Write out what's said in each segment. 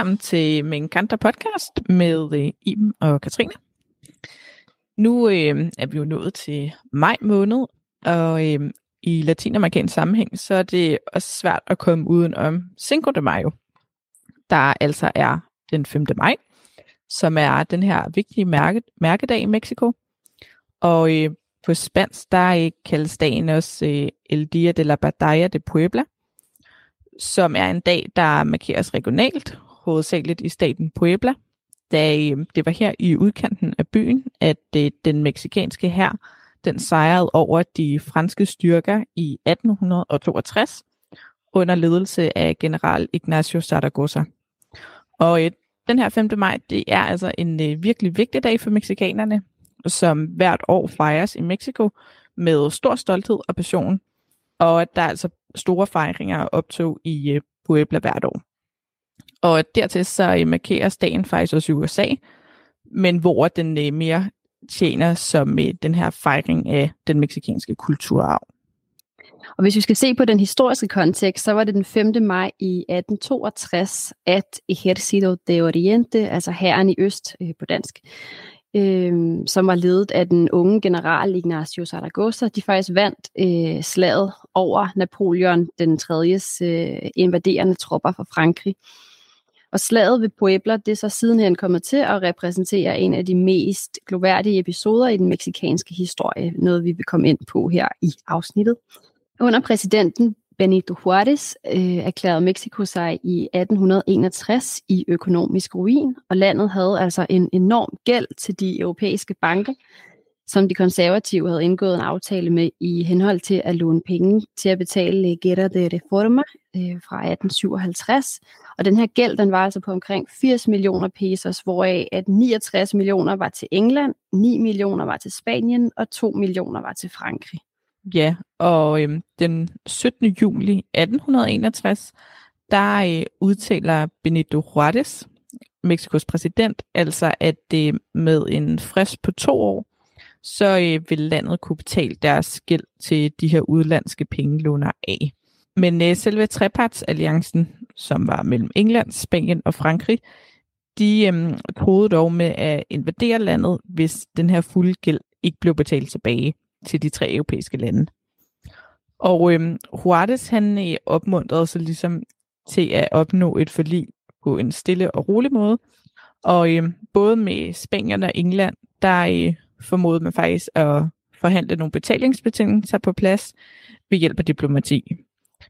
Velkommen til Min Kanter podcast med øh, Iben og Katrine. Nu øh, er vi jo nået til maj måned, og øh, i latinamerikansk sammenhæng, så er det også svært at komme uden om Cinco de Mayo, der altså er den 5. maj, som er den her vigtige mærke, mærkedag i Mexico. Og øh, på spansk, der øh, kaldes dagen også øh, El Dia de la Batalla de Puebla, som er en dag, der markeres regionalt, hovedsageligt i staten Puebla, da øh, det var her i udkanten af byen, at øh, den meksikanske hær den sejrede over de franske styrker i 1862 under ledelse af general Ignacio Zaragoza. Og øh, den her 5. maj, det er altså en øh, virkelig vigtig dag for meksikanerne, som hvert år fejres i Mexico med stor stolthed og passion, og at der er altså store fejringer og optog i øh, Puebla hvert år. Og dertil så øh, markeres dagen faktisk også i USA, men hvor den øh, mere tjener som øh, den her fejring af den meksikanske kulturarv. Og hvis vi skal se på den historiske kontekst, så var det den 5. maj i 1862, at Ejército de Oriente, altså herren i øst på dansk, øh, som var ledet af den unge general Ignacio Zaragoza, de faktisk vandt øh, slaget over Napoleon den 3.s Øh, invaderende tropper fra Frankrig. Og slaget ved Puebla, det er så sidenhen kommet til at repræsentere en af de mest gloværdige episoder i den meksikanske historie, noget vi vil komme ind på her i afsnittet. Under præsidenten Benito Juárez øh, erklærede Mexico sig i 1861 i økonomisk ruin, og landet havde altså en enorm gæld til de europæiske banker, som de konservative havde indgået en aftale med i henhold til at låne penge til at betale Guerra de Reforma øh, fra 1857. Og den her gæld, den var altså på omkring 80 millioner pesos, hvoraf at 69 millioner var til England, 9 millioner var til Spanien og 2 millioner var til Frankrig. Ja, og øhm, den 17. juli 1861, der øh, udtaler Benito Juárez, Mexikos præsident, altså at det med en frist på to år, så øh, vil landet kunne betale deres gæld til de her udlandske pengelåner af. Men øh, selve trepartsalliancen, som var mellem England, Spanien og Frankrig, de øh, troede dog med at invadere landet, hvis den her fulde gæld ikke blev betalt tilbage til de tre europæiske lande. Og øh, Juarez han øh, opmuntrede sig ligesom til at opnå et forlig på en stille og rolig måde. Og øh, både med Spanien og England, der øh, formåede man faktisk at forhandle nogle betalingsbetingelser på plads ved hjælp af diplomati.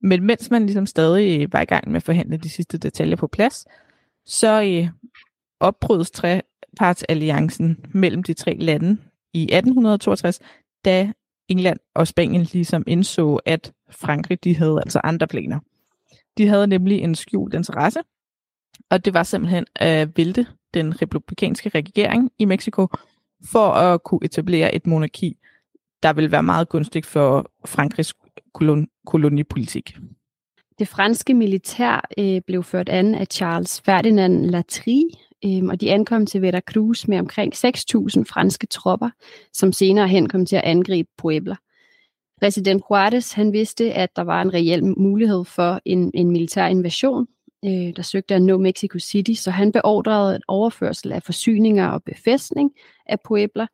Men mens man ligesom stadig øh, var i gang med at forhandle de sidste detaljer på plads, så øh, opbrydes trepartsalliancen mellem de tre lande i 1862, da England og Spanien ligesom indså, at Frankrig de havde altså andre planer. De havde nemlig en skjult interesse, og det var simpelthen at vælte den republikanske regering i Mexico for at kunne etablere et monarki, der vil være meget gunstigt for Frankrigs kolon- kolonipolitik. Det franske militær øh, blev ført an af Charles Ferdinand Latry, øh, og de ankom til Veracruz med omkring 6.000 franske tropper, som senere hen kom til at angribe Puebla. Præsident Juarez han vidste, at der var en reel mulighed for en, en militær invasion, øh, der søgte at nå Mexico City, så han beordrede en overførsel af forsyninger og befæstning af Puebla,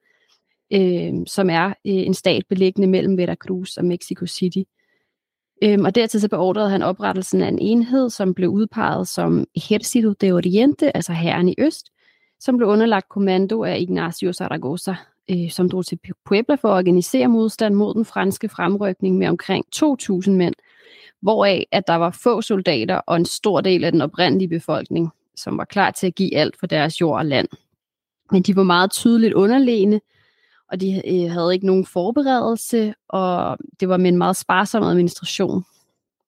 øh, som er øh, en stat beliggende mellem Veracruz og Mexico City. Øhm, og dertil så beordrede han oprettelsen af en enhed, som blev udpeget som Ejército de Oriente, altså herren i øst, som blev underlagt kommando af Ignacio Zaragoza, øh, som drog til Puebla for at organisere modstand mod den franske fremrykning med omkring 2.000 mænd, hvoraf at der var få soldater og en stor del af den oprindelige befolkning, som var klar til at give alt for deres jord og land. Men de var meget tydeligt underlegne, og de øh, havde ikke nogen forberedelse, og det var med en meget sparsom administration.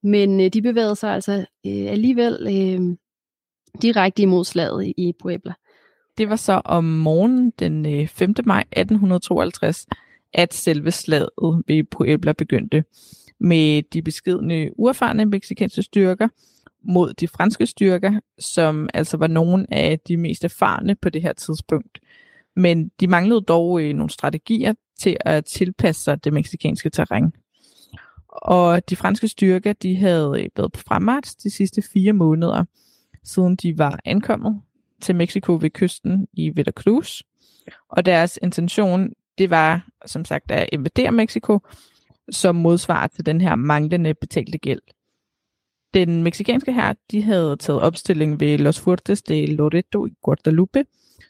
Men øh, de bevægede sig altså øh, alligevel øh, direkte imod slaget i Puebla. Det var så om morgenen den øh, 5. maj 1852, at selve slaget ved Puebla begyndte med de beskidende uerfarne meksikanske styrker mod de franske styrker, som altså var nogle af de mest erfarne på det her tidspunkt. Men de manglede dog øh, nogle strategier til at tilpasse sig det meksikanske terræn. Og de franske styrker, de havde øh, været på fremmarts de sidste fire måneder. siden de var ankommet til Mexico ved kysten i Veracruz. Og deres intention, det var som sagt at invadere Mexico som modsvar til den her manglende betalte gæld. Den meksikanske her, de havde taget opstilling ved Los Fuertes de Loreto i Guadalupe,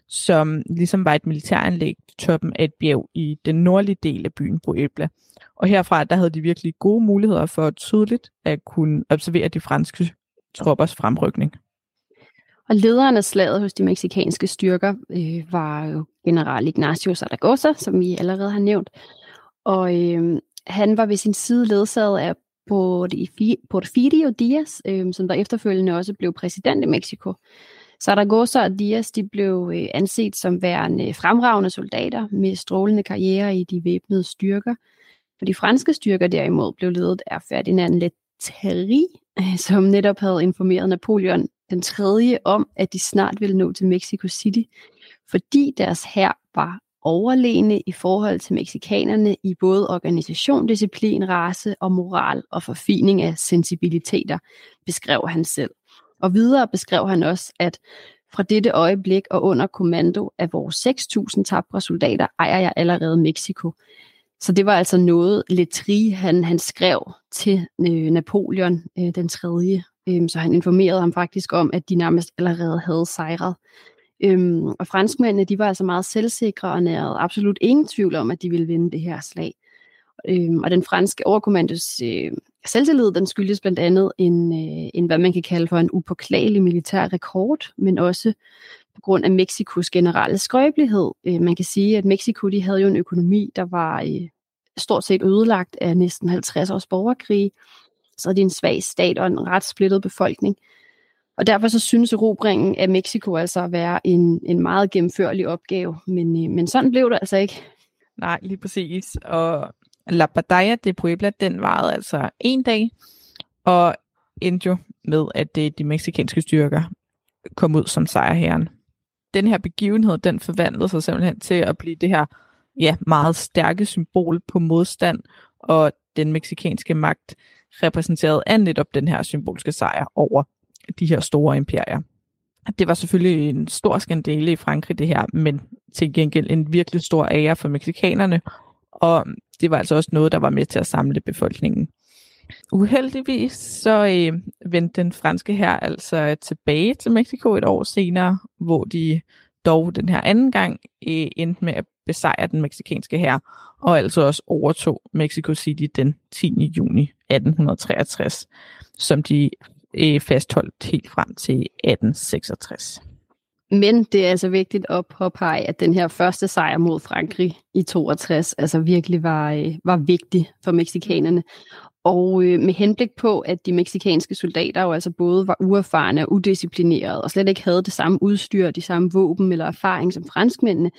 som ligesom var et militæranlæg i toppen af et bjerg i den nordlige del af byen Puebla. Og herfra, der havde de virkelig gode muligheder for tydeligt at kunne observere de franske troppers fremrykning. Og lederen af slaget hos de meksikanske styrker øh, var jo general Ignacio Zaragoza, som vi allerede har nævnt. Og øh, han var ved sin side ledsaget af Porfirio Diaz, øh, som der efterfølgende også blev præsident i Mexico. Zaragoza og Diaz de blev øh, anset som værende fremragende soldater med strålende karriere i de væbnede styrker. For de franske styrker derimod blev ledet af Ferdinand Letterie, som netop havde informeret Napoleon den tredje om, at de snart ville nå til Mexico City, fordi deres hær var overlegne i forhold til meksikanerne i både organisation, disciplin, race og moral og forfining af sensibiliteter, beskrev han selv. Og videre beskrev han også, at fra dette øjeblik og under kommando af vores 6.000 tabre soldater ejer jeg allerede Mexico. Så det var altså noget, Letri han, han skrev til øh, Napoleon øh, den tredje. Øh, så han informerede ham faktisk om, at de nærmest allerede havde sejret. Øhm, og franskmændene, de var altså meget selvsikre og nærede absolut ingen tvivl om, at de ville vinde det her slag. Øhm, og den franske overkommandos øh, selvtillid, den skyldes blandt andet en, øh, en, hvad man kan kalde for en upåklagelig militær rekord, men også på grund af Mexikos generelle skrøbelighed. Øh, man kan sige, at Mexico de havde jo en økonomi, der var øh, stort set ødelagt af næsten 50 års borgerkrig. Så havde de en svag stat og en ret splittet befolkning. Og derfor så synes erobringen af Mexico altså at være en, en meget gennemførlig opgave. Men, øh, men sådan blev det altså ikke. Nej, lige præcis. Og La Batalla de Puebla, den varede altså en dag, og endte jo med, at det, de meksikanske styrker kom ud som sejrherren. Den her begivenhed, den forvandlede sig simpelthen til at blive det her ja, meget stærke symbol på modstand, og den meksikanske magt repræsenteret af netop den her symbolske sejr over de her store imperier. Det var selvfølgelig en stor skandale i Frankrig det her, men til gengæld en virkelig stor ære for meksikanerne, og det var altså også noget, der var med til at samle befolkningen. Uheldigvis så øh, vendte den franske her altså tilbage til Mexico et år senere, hvor de dog den her anden gang øh, endte med at besejre den meksikanske her, og altså også overtog Mexico City den 10. juni 1863, som de øh, fastholdt helt frem til 1866. Men det er altså vigtigt at påpege, at den her første sejr mod Frankrig i 62 altså virkelig var, øh, var vigtig for meksikanerne. Og øh, med henblik på, at de meksikanske soldater jo altså både var uerfarne og udisciplinerede, og slet ikke havde det samme udstyr, de samme våben eller erfaring som franskmændene,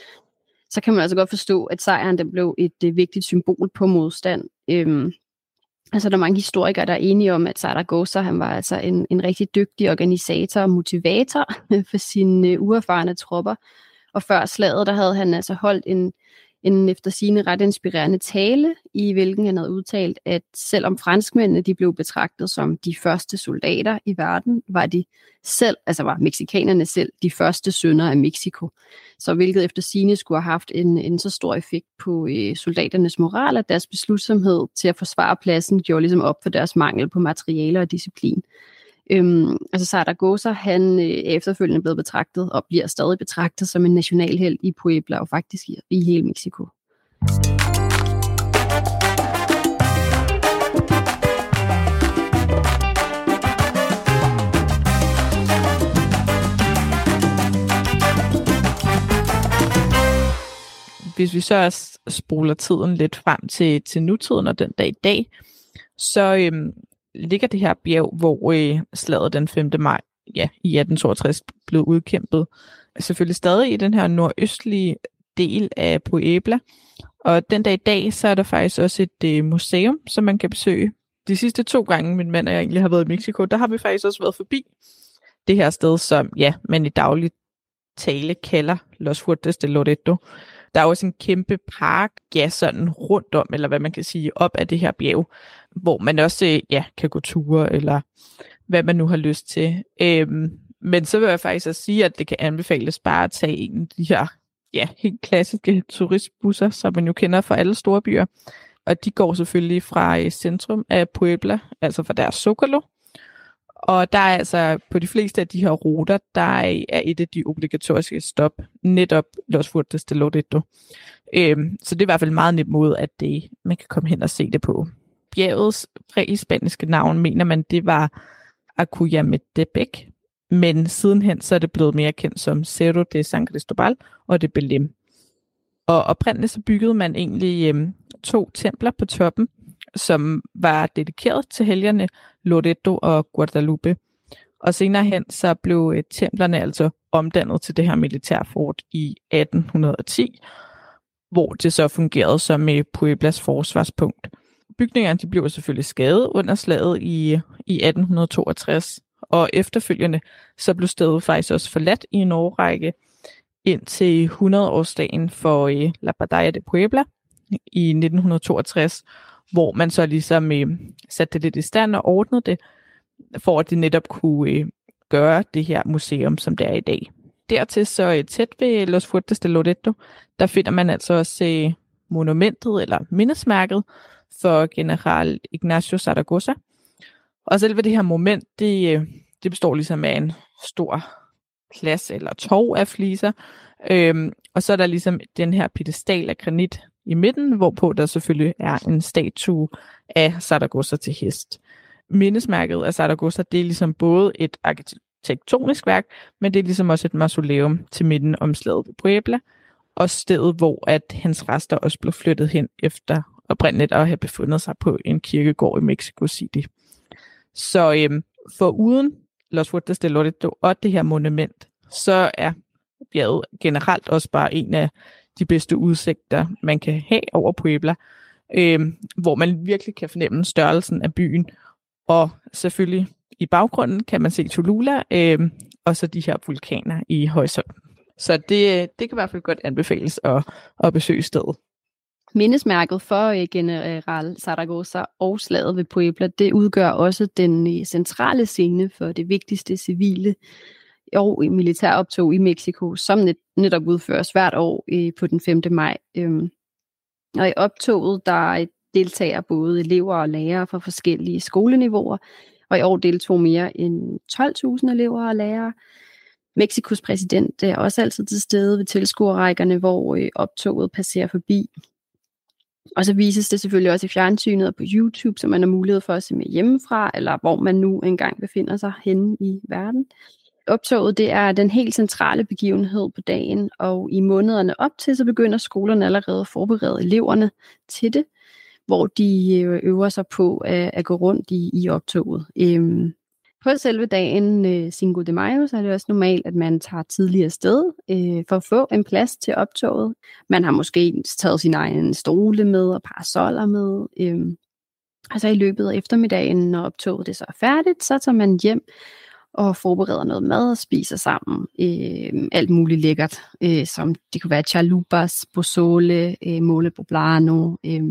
så kan man altså godt forstå, at sejren den blev et øh, vigtigt symbol på modstand. Øhm, Altså, der er mange historikere, der er enige om, at Zaragoza han var altså en, en rigtig dygtig organisator og motivator for sine øh, uerfarne tropper. Og før slaget, der havde han altså holdt en, en efter sine ret inspirerende tale, i hvilken han havde udtalt, at selvom franskmændene de blev betragtet som de første soldater i verden, var de selv, altså var meksikanerne selv, de første sønder af Mexico. Så hvilket efter sine skulle have haft en, en så stor effekt på øh, soldaternes moral, at deres beslutsomhed til at forsvare pladsen gjorde ligesom op for deres mangel på materialer og disciplin. Øhm, altså Zaragoza, han øh, er efterfølgende blevet betragtet og bliver stadig betragtet som en nationalhelt i Puebla og faktisk i, i hele Mexico. Hvis vi så spoler tiden lidt frem til, til nutiden og den dag i dag, så øhm, ligger det her bjerg, hvor øh, slaget den 5. maj ja, i 1862 blev udkæmpet. Selvfølgelig stadig i den her nordøstlige del af Puebla. Og den dag i dag, så er der faktisk også et øh, museum, som man kan besøge. De sidste to gange, min mand og jeg egentlig har været i Mexico, der har vi faktisk også været forbi det her sted, som ja, man i daglig tale kalder Los Fuertes de Loreto. Der er også en kæmpe park, ja, sådan rundt om, eller hvad man kan sige, op af det her bjerg, hvor man også øh, ja, kan gå ture, eller hvad man nu har lyst til. Øhm, Men så vil jeg faktisk også sige, at det kan anbefales bare at tage en af de her ja, helt klassiske turistbusser, som man jo kender fra alle store byer. Og de går selvfølgelig fra øh, centrum af Puebla, altså fra deres Zocalo. Og der er altså på de fleste af de her ruter, der er et af de obligatoriske stop netop Los Fuertes de Loreto. Øhm, så det er i hvert fald en meget nem måde, at det, man kan komme hen og se det på. Bjergets præhispaniske navn mener man, det var Acuyamedebek, men sidenhen så er det blevet mere kendt som Cerro de San Cristobal og de Belém. Og oprindeligt så byggede man egentlig øhm, to templer på toppen, som var dedikeret til helgerne Loreto og Guadalupe. Og senere hen så blev øh, templerne altså omdannet til det her militærfort i 1810, hvor det så fungerede som øh, Pueblas forsvarspunkt. Bygningerne de blev selvfølgelig skadet under slaget i, i 1862, og efterfølgende så blev stedet faktisk også forladt i en årrække indtil 100-årsdagen for øh, La Batalla de Puebla i 1962, hvor man så ligesom øh, satte det lidt i stand og ordnede det, for at det netop kunne øh, gøre det her museum, som det er i dag. Dertil så øh, tæt ved Los Fuertes de Loreto, der finder man altså også øh, monumentet eller mindesmærket for general Ignacio Zaragoza. Og selve det her moment, det, øh, det består ligesom af en stor plads eller tog af fliser, øhm, og så er der ligesom den her pedestal af granit i midten, hvorpå der selvfølgelig er en statue af Saragossa til hest. Mindesmærket af Saragossa, det er ligesom både et arkitektonisk værk, men det er ligesom også et mausoleum til midten om slaget ved Puebla, og stedet, hvor at hans rester også blev flyttet hen efter oprindeligt at have befundet sig på en kirkegård i Mexico City. Så øhm, for uden Los Fuertes de Loreto og det her monument, så er bjerget generelt også bare en af de bedste udsigter, man kan have over Puebla, øh, hvor man virkelig kan fornemme størrelsen af byen. Og selvfølgelig i baggrunden kan man se Tulula, øh, og så de her vulkaner i horisonten. Så det, det kan i hvert fald godt anbefales at, at besøge stedet. Mindesmærket for øh, general Zaragoza og slaget ved Puebla, det udgør også den øh, centrale scene for det vigtigste civile og militæroptog i Mexico, som net, netop udføres hvert år øh, på den 5. maj. Øh. og i optoget, der deltager både elever og lærere fra forskellige skoleniveauer, og i år deltog mere end 12.000 elever og lærere. Mexikos præsident er også altid til stede ved tilskuerrækkerne, hvor øh, optoget passerer forbi. Og så vises det selvfølgelig også i fjernsynet og på YouTube, så man har mulighed for at se med hjemmefra, eller hvor man nu engang befinder sig henne i verden. Optoget det er den helt centrale begivenhed på dagen, og i månederne op til, så begynder skolerne allerede at forberede eleverne til det, hvor de øh, øver sig på at, at gå rundt i, i optoget. Øhm, på selve dagen øh, Cinco de Mayo, så er det også normalt, at man tager tidligere sted øh, for at få en plads til optoget. Man har måske taget sin egen stole med og parasoller med. Øh, og så i løbet af eftermiddagen, når optoget det så er færdigt, så tager man hjem og forbereder noget mad og spiser sammen. Øh, alt muligt lækkert, øh, som det kunne være chalupas, pozole, øh, mole poblano, øh,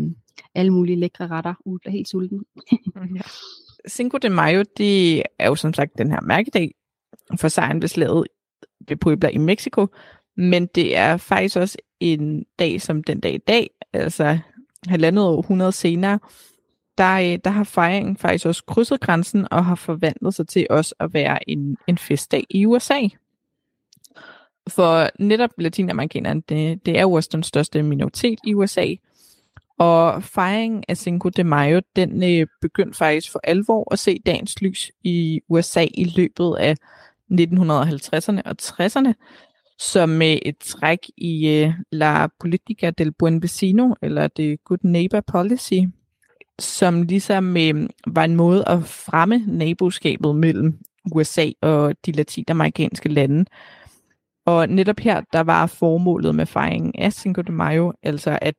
alle mulige lækre retter. Uh, bliver helt sulten. Mhm, ja. Cinco de Mayo, det er jo som sagt den her mærkedag for sejren ved slaget ved Puebla i Mexico, men det er faktisk også en dag som den dag i dag, altså halvandet århundrede senere, der, øh, der har fejringen faktisk også krydset grænsen og har forvandlet sig til også at være en, en festdag i USA. For netop latinamerikanerne, det, det er jo også den største minoritet i USA, og fejringen af Cinco de Mayo, den øh, begyndte faktisk for alvor at se dagens lys i USA i løbet af 1950'erne og 60'erne, som øh, et træk i øh, La Politica del Buen Vecino, eller The Good Neighbor Policy, som ligesom øh, var en måde at fremme naboskabet mellem USA og de latinamerikanske lande. Og netop her, der var formålet med fejringen af Cinco de Mayo, altså at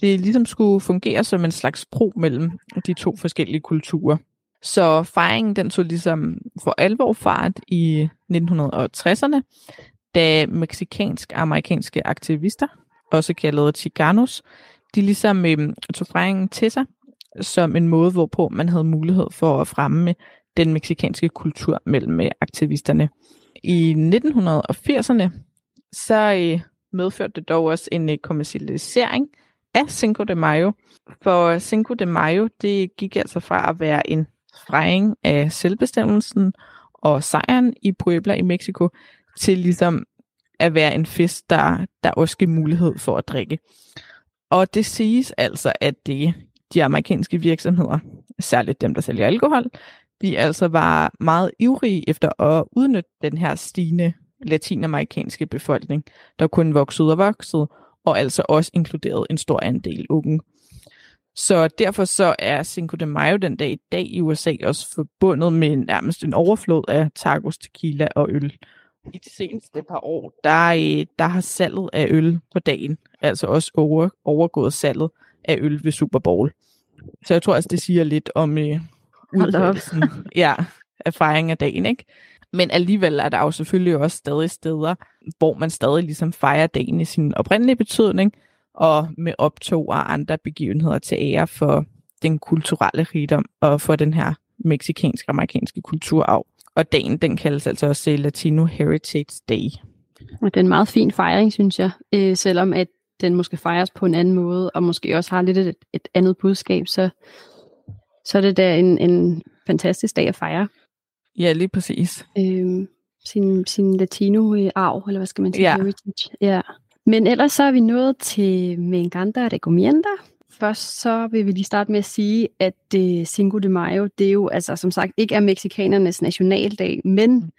det ligesom skulle fungere som en slags bro mellem de to forskellige kulturer. Så fejringen den tog ligesom for alvor fart i 1960'erne, da meksikansk-amerikanske aktivister, også kaldet Chicanos, de ligesom øh, tog fejringen til sig som en måde, hvorpå man havde mulighed for at fremme den meksikanske kultur mellem øh, aktivisterne. I 1980'erne, så øh, medførte det dog også en øh, kommercialisering af Cinco de Mayo. For Cinco de Mayo, det gik altså fra at være en fejring af selvbestemmelsen og sejren i Puebla i Mexico, til ligesom at være en fest, der, der også giver mulighed for at drikke. Og det siges altså, at det, de amerikanske virksomheder, særligt dem, der sælger alkohol, de altså var meget ivrige efter at udnytte den her stigende latinamerikanske befolkning, der kun voksede og voksede, og altså også inkluderede en stor andel unge. Så derfor så er Cinco de Mayo den dag i dag i USA også forbundet med nærmest en overflod af tacos, tequila og øl. I de seneste par år, der, der har salget af øl på dagen, altså også over, overgået salget af øl ved Super Bowl. Så jeg tror altså, det siger lidt om øh, udbredelsen ja, af fejring af dagen, ikke? Men alligevel er der jo selvfølgelig også stadig steder, hvor man stadig ligesom fejrer dagen i sin oprindelige betydning, og med optog og andre begivenheder til ære for den kulturelle rigdom og for den her meksikansk-amerikanske kulturarv. Og dagen, den kaldes altså også Latino Heritage Day. Og det er en meget fin fejring, synes jeg, øh, selvom at den måske fejres på en anden måde, og måske også har lidt et, et andet budskab, så, så er det da en, en fantastisk dag at fejre. Ja, lige præcis. Øh, sin, sin latino-arv, eller hvad skal man sige? Ja. Heritage. ja. Men ellers så er vi nået til Menganda Recomienda. Først så vil vi lige starte med at sige, at det Cinco de Mayo, det er jo altså som sagt ikke er mexikanernes nationaldag, men mm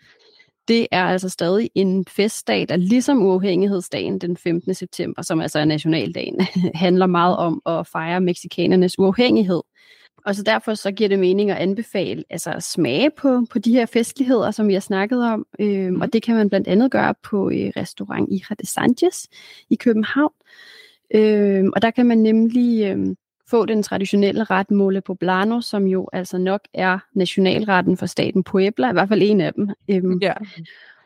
det er altså stadig en festdag, der ligesom uafhængighedsdagen den 15. september, som altså er nationaldagen, handler meget om at fejre mexikanernes uafhængighed. Og så derfor så giver det mening at anbefale altså at smage på, på de her festligheder, som vi har snakket om. Øhm, og det kan man blandt andet gøre på øh, restaurant Ira de Sanchez i København. Øhm, og der kan man nemlig øhm, få den traditionelle ret mole poblano, som jo altså nok er nationalretten for staten Puebla, i hvert fald en af dem. Øhm, ja.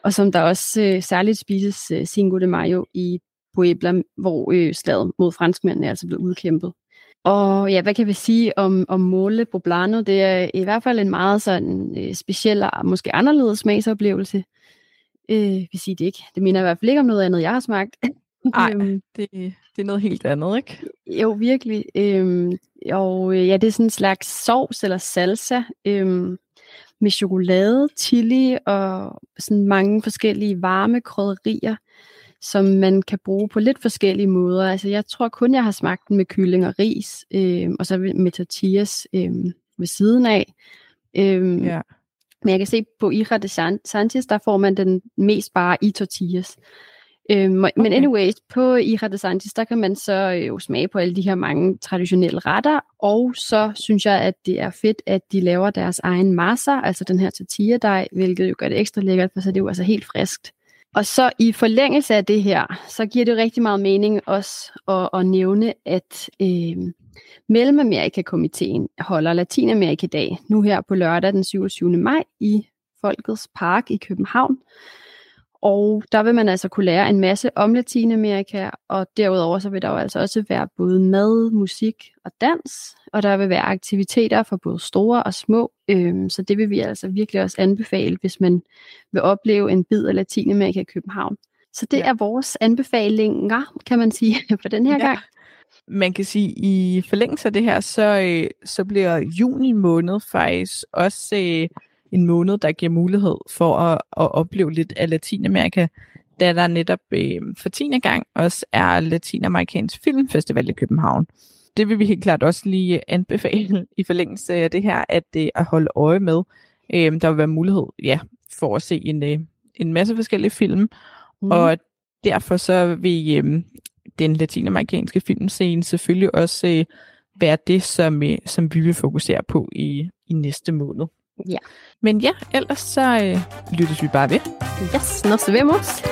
Og som der også øh, særligt spises øh, Cinco de Mayo i Puebla, hvor øh, slaget mod franskmændene er altså blevet udkæmpet. Og ja, hvad kan vi sige om, om Mole Poblano? Det er i hvert fald en meget sådan øh, speciel og måske anderledes smagsoplevelse. Øh, vi siger det ikke. Det mener i hvert fald ikke om noget andet, jeg har smagt. Nej, øhm. det, det er noget helt andet, ikke? Jo, virkelig. Øhm, og øh, ja, det er sådan en slags sovs eller salsa øhm, med chokolade, chili og sådan mange forskellige varme krydderier som man kan bruge på lidt forskellige måder. Altså jeg tror kun, jeg har smagt den med kylling og ris, øh, og så med tortillas øh, ved siden af. Øh, ja. Men jeg kan se på Ira de Sanchez, der får man den mest bare i tortillas. Øh, okay. Men anyways, på Ira de Sanchez, der kan man så øh, jo smage på alle de her mange traditionelle retter, og så synes jeg, at det er fedt, at de laver deres egen masa, altså den her tortilla hvilket jo gør det ekstra lækkert, for så er det jo altså helt friskt. Og så i forlængelse af det her, så giver det rigtig meget mening også at, at nævne, at øh, Mellemamerika-komiteen holder Latinamerika-dag nu her på lørdag den 27. maj i Folkets Park i København. Og der vil man altså kunne lære en masse om Latinamerika, og derudover så vil der jo altså også være både mad, musik og dans, og der vil være aktiviteter for både store og små, øhm, så det vil vi altså virkelig også anbefale, hvis man vil opleve en bid af Latinamerika i København. Så det ja. er vores anbefalinger, kan man sige, for den her ja. gang. Man kan sige, at i forlængelse af det her, så, øh, så bliver juni måned faktisk også øh, en måned, der giver mulighed for at, at opleve lidt af Latinamerika, da der netop øh, for 10. gang også er Latinamerikansk Filmfestival i København. Det vil vi helt klart også lige anbefale i forlængelse af det her, at det at holde øje med. Øh, der vil være mulighed ja, for at se en, øh, en masse forskellige film, mm. og derfor så vil øh, den latinamerikanske filmscene selvfølgelig også øh, være det, som, øh, som vi vil fokusere på i, i næste måned. Ja. Men ja, ellers så øh, lyttes vi bare ved. Yes, nos vemos.